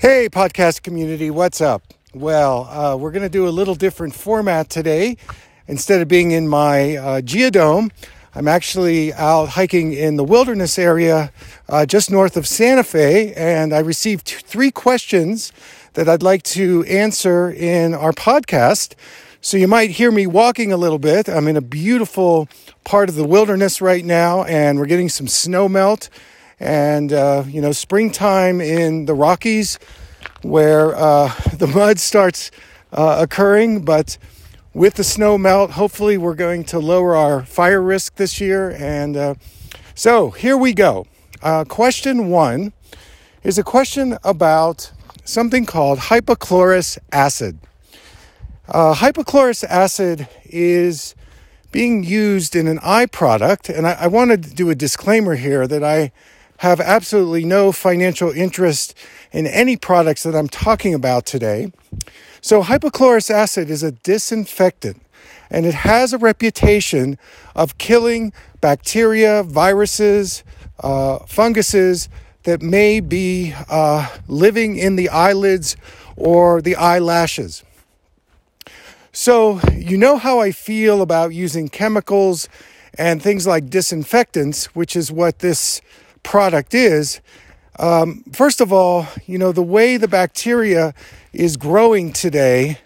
Hey, podcast community, what's up? Well, uh, we're going to do a little different format today. Instead of being in my uh, geodome, I'm actually out hiking in the wilderness area uh, just north of Santa Fe, and I received three questions that I'd like to answer in our podcast. So you might hear me walking a little bit. I'm in a beautiful part of the wilderness right now, and we're getting some snow melt. And, uh, you know, springtime in the Rockies where uh, the mud starts uh, occurring, but with the snow melt, hopefully, we're going to lower our fire risk this year. And uh, so here we go. Uh, question one is a question about something called hypochlorous acid. Uh, hypochlorous acid is being used in an eye product, and I, I want to do a disclaimer here that I have absolutely no financial interest in any products that I'm talking about today. So, hypochlorous acid is a disinfectant and it has a reputation of killing bacteria, viruses, uh, funguses that may be uh, living in the eyelids or the eyelashes. So, you know how I feel about using chemicals and things like disinfectants, which is what this product is. Um, first of all, you know, the way the bacteria is growing today,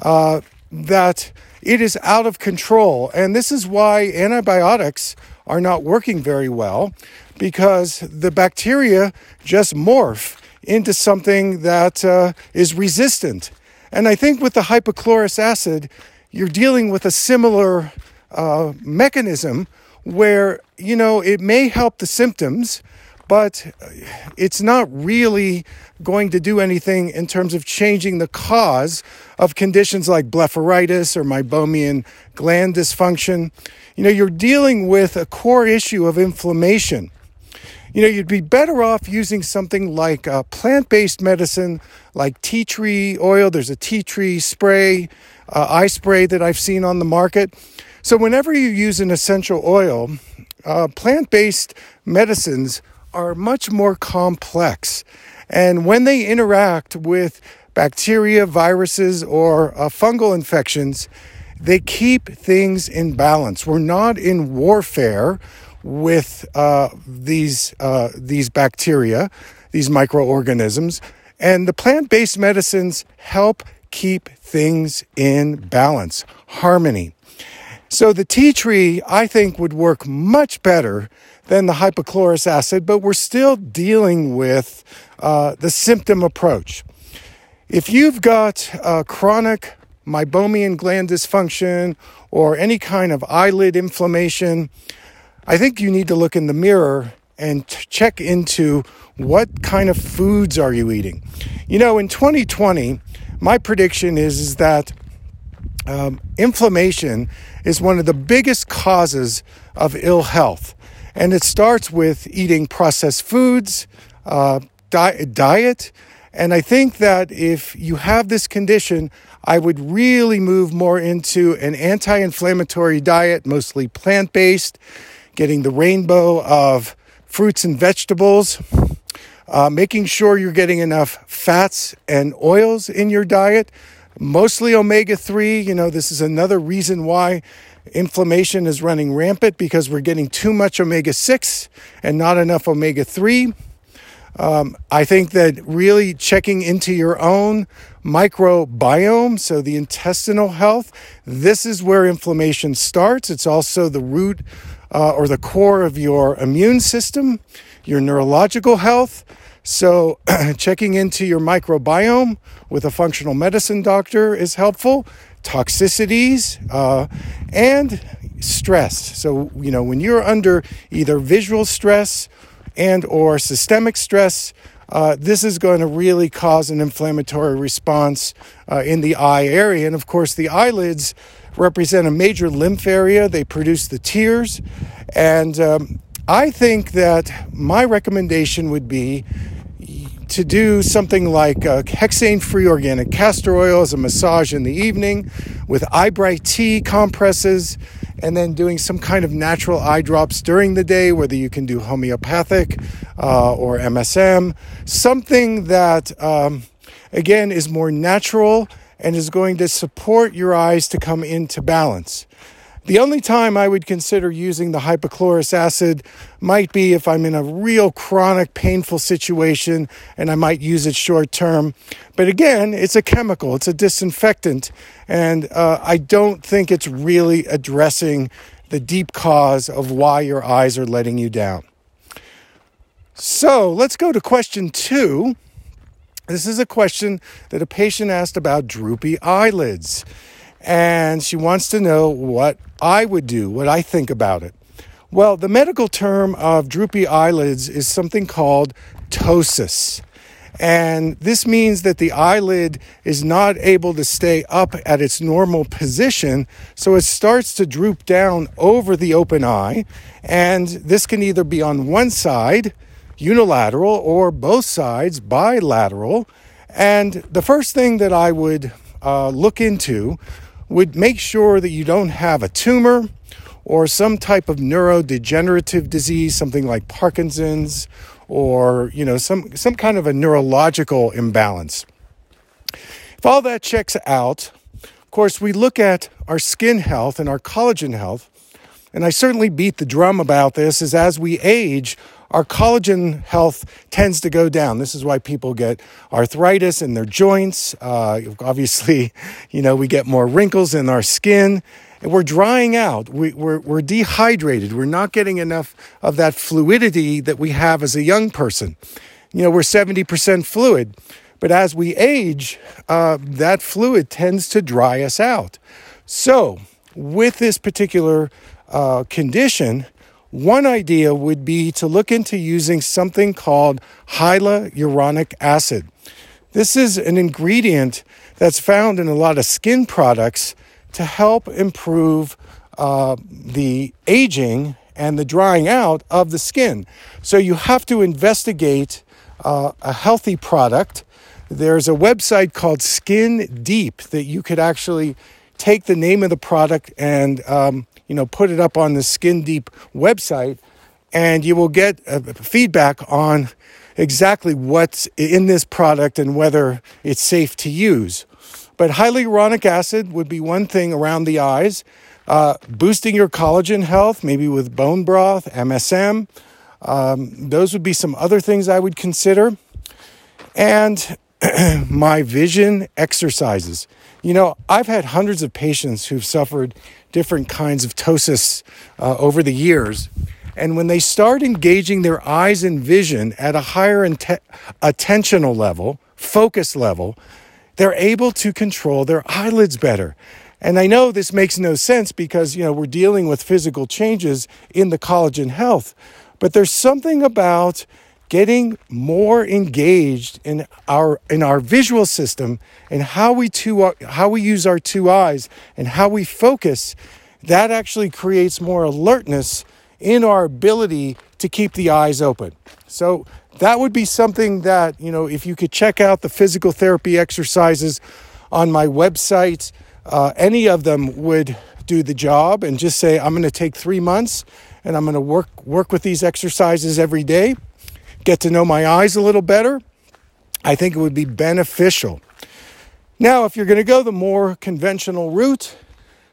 uh, that it is out of control. And this is why antibiotics are not working very well because the bacteria just morph into something that uh, is resistant. And I think with the hypochlorous acid, you're dealing with a similar uh, mechanism where, you know, it may help the symptoms, but it's not really going to do anything in terms of changing the cause of conditions like blepharitis or meibomian gland dysfunction. You know, you're dealing with a core issue of inflammation you know, you'd be better off using something like a plant based medicine like tea tree oil. There's a tea tree spray, uh, eye spray that I've seen on the market. So, whenever you use an essential oil, uh, plant based medicines are much more complex. And when they interact with bacteria, viruses, or uh, fungal infections, they keep things in balance. We're not in warfare with uh, these uh, these bacteria, these microorganisms, and the plant-based medicines help keep things in balance, harmony. So the tea tree, I think, would work much better than the hypochlorous acid, but we're still dealing with uh, the symptom approach. If you've got chronic meibomian gland dysfunction or any kind of eyelid inflammation, I think you need to look in the mirror and t- check into what kind of foods are you eating. You know, in 2020, my prediction is, is that um, inflammation is one of the biggest causes of ill health. And it starts with eating processed foods, uh, di- diet. And I think that if you have this condition, I would really move more into an anti inflammatory diet, mostly plant based getting the rainbow of fruits and vegetables, uh, making sure you're getting enough fats and oils in your diet, mostly omega 3. You know, this is another reason why inflammation is running rampant because we're getting too much omega 6 and not enough omega 3. Um, I think that really checking into your own microbiome, so the intestinal health, this is where inflammation starts. It's also the root uh, or the core of your immune system, your neurological health. So, checking into your microbiome with a functional medicine doctor is helpful. Toxicities uh, and stress. So, you know, when you're under either visual stress and or systemic stress, uh, this is going to really cause an inflammatory response uh, in the eye area. And of course, the eyelids represent a major lymph area. They produce the tears. And um, I think that my recommendation would be to do something like uh, hexane free organic castor oil as a massage in the evening with eye bright tea compresses and then doing some kind of natural eye drops during the day, whether you can do homeopathic uh, or MSM, something that, um, again, is more natural and is going to support your eyes to come into balance. The only time I would consider using the hypochlorous acid might be if I'm in a real chronic painful situation and I might use it short term. But again, it's a chemical, it's a disinfectant, and uh, I don't think it's really addressing the deep cause of why your eyes are letting you down. So let's go to question two. This is a question that a patient asked about droopy eyelids and she wants to know what I would do, what I think about it. Well, the medical term of droopy eyelids is something called ptosis. And this means that the eyelid is not able to stay up at its normal position, so it starts to droop down over the open eye. And this can either be on one side, unilateral, or both sides, bilateral. And the first thing that I would uh, look into would make sure that you don't have a tumor or some type of neurodegenerative disease, something like Parkinson's or you know some some kind of a neurological imbalance. If all that checks out, of course, we look at our skin health and our collagen health, and I certainly beat the drum about this. Is as we age, our collagen health tends to go down. This is why people get arthritis in their joints. Uh, obviously, you know, we get more wrinkles in our skin. And we're drying out. We, we're, we're dehydrated. We're not getting enough of that fluidity that we have as a young person. You know, we're 70% fluid. But as we age, uh, that fluid tends to dry us out. So, with this particular uh, condition, one idea would be to look into using something called hyaluronic acid. This is an ingredient that's found in a lot of skin products to help improve uh, the aging and the drying out of the skin. So you have to investigate uh, a healthy product. There's a website called Skin Deep that you could actually take the name of the product and um, you know, put it up on the Skin Deep website, and you will get uh, feedback on exactly what's in this product and whether it's safe to use. But hyaluronic acid would be one thing around the eyes. Uh, boosting your collagen health, maybe with bone broth, MSM. Um, those would be some other things I would consider. And my vision exercises. You know, I've had hundreds of patients who've suffered different kinds of ptosis uh, over the years. And when they start engaging their eyes and vision at a higher attentional level, focus level, they're able to control their eyelids better. And I know this makes no sense because, you know, we're dealing with physical changes in the collagen health, but there's something about getting more engaged in our in our visual system and how we two how we use our two eyes and how we focus that actually creates more alertness in our ability to keep the eyes open. So that would be something that you know if you could check out the physical therapy exercises on my website uh, any of them would do the job and just say i'm going to take three months and i'm going to work work with these exercises every day get to know my eyes a little better, I think it would be beneficial. Now, if you're going to go the more conventional route,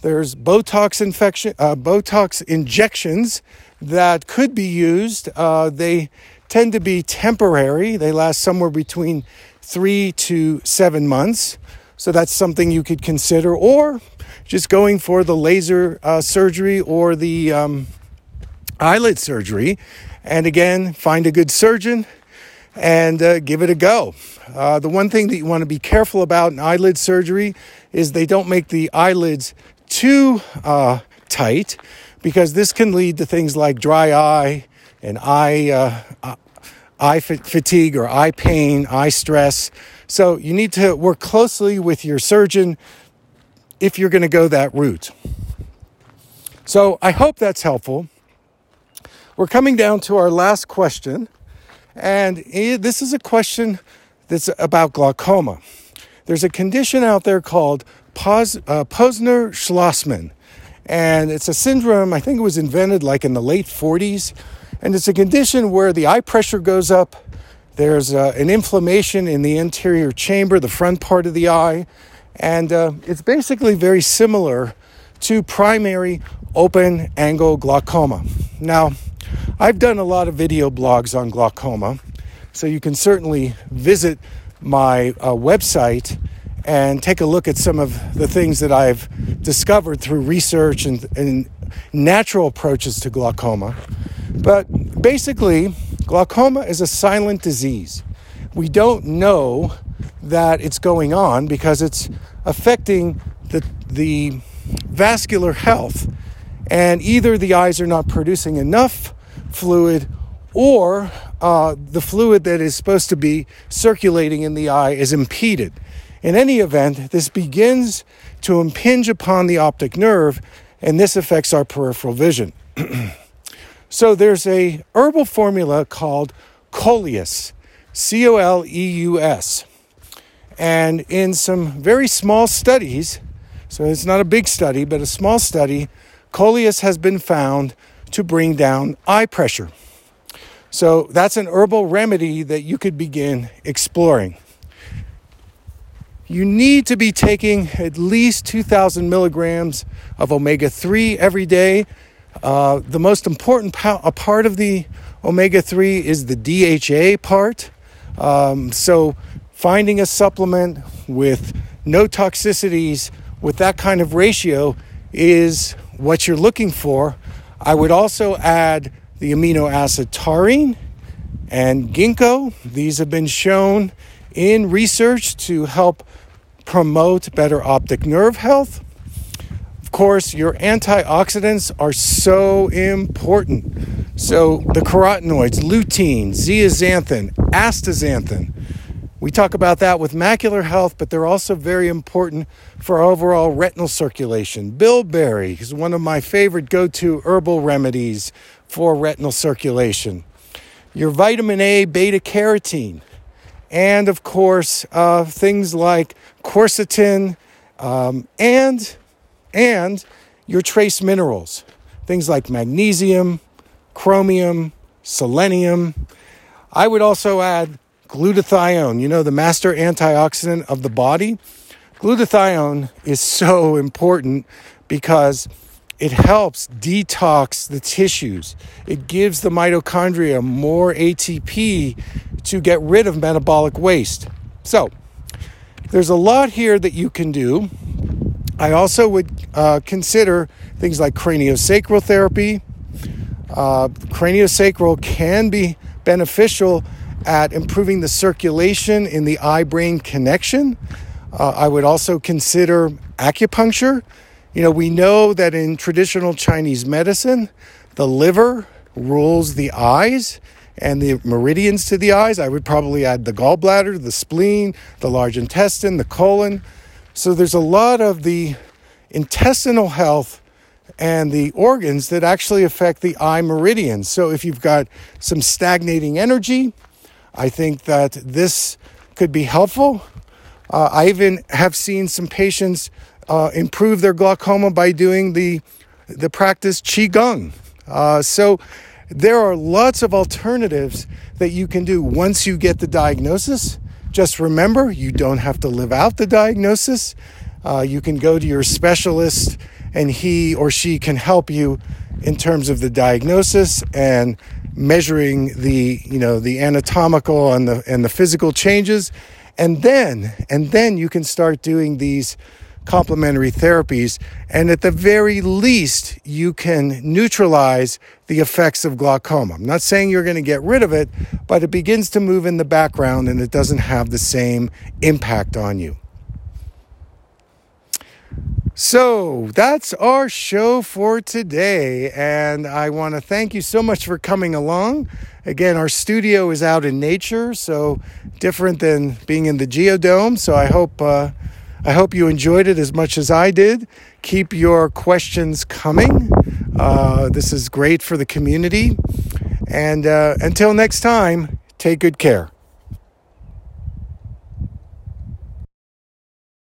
there's Botox infection, uh, Botox injections that could be used. Uh, they tend to be temporary. They last somewhere between three to seven months. So that's something you could consider, or just going for the laser uh, surgery or the um, eyelid surgery and again, find a good surgeon and uh, give it a go. Uh, the one thing that you want to be careful about in eyelid surgery is they don't make the eyelids too uh, tight because this can lead to things like dry eye and eye, uh, uh, eye fatigue or eye pain, eye stress. So you need to work closely with your surgeon if you're going to go that route. So I hope that's helpful. We're coming down to our last question. And this is a question that's about glaucoma. There's a condition out there called uh, Posner Schlossman. And it's a syndrome, I think it was invented like in the late 40s. And it's a condition where the eye pressure goes up, there's uh, an inflammation in the anterior chamber, the front part of the eye, and uh, it's basically very similar to primary open angle glaucoma. Now, I've done a lot of video blogs on glaucoma, so you can certainly visit my uh, website and take a look at some of the things that I've discovered through research and, and natural approaches to glaucoma. But basically, glaucoma is a silent disease. We don't know that it's going on because it's affecting the, the vascular health. And either the eyes are not producing enough fluid or uh, the fluid that is supposed to be circulating in the eye is impeded. In any event, this begins to impinge upon the optic nerve, and this affects our peripheral vision. so there's a herbal formula called Coleus, C O L E U S. And in some very small studies, so it's not a big study, but a small study, Coleus has been found to bring down eye pressure. So that's an herbal remedy that you could begin exploring. You need to be taking at least 2,000 milligrams of omega 3 every day. Uh, the most important part of the omega 3 is the DHA part. Um, so, finding a supplement with no toxicities with that kind of ratio is what you're looking for. I would also add the amino acid taurine and ginkgo. These have been shown in research to help promote better optic nerve health. Of course, your antioxidants are so important. So, the carotenoids, lutein, zeaxanthin, astaxanthin. We talk about that with macular health, but they're also very important for overall retinal circulation. Bilberry is one of my favorite go to herbal remedies for retinal circulation. Your vitamin A, beta carotene, and of course, uh, things like quercetin um, and, and your trace minerals, things like magnesium, chromium, selenium. I would also add glutathione, you know, the master antioxidant of the body. Glutathione is so important because it helps detox the tissues. It gives the mitochondria more ATP to get rid of metabolic waste. So, there's a lot here that you can do. I also would uh, consider things like craniosacral therapy. Uh, craniosacral can be beneficial at improving the circulation in the eye brain connection. Uh, I would also consider acupuncture you know, we know that in traditional Chinese medicine, the liver rules the eyes and the meridians to the eyes. I would probably add the gallbladder, the spleen, the large intestine, the colon. So there's a lot of the intestinal health and the organs that actually affect the eye meridians. So if you've got some stagnating energy, I think that this could be helpful. Uh, I even have seen some patients uh, improve their glaucoma by doing the the practice qigong. Uh, so there are lots of alternatives that you can do once you get the diagnosis. Just remember, you don't have to live out the diagnosis. Uh, you can go to your specialist, and he or she can help you in terms of the diagnosis and measuring the you know the anatomical and the and the physical changes and then and then you can start doing these complementary therapies. And at the very least, you can neutralize the effects of glaucoma. I'm not saying you're going to get rid of it, but it begins to move in the background and it doesn't have the same impact on you. So that's our show for today. And I want to thank you so much for coming along. Again, our studio is out in nature, so different than being in the Geodome. So I hope. Uh, I hope you enjoyed it as much as I did. Keep your questions coming. Uh, this is great for the community. And uh, until next time, Take good care.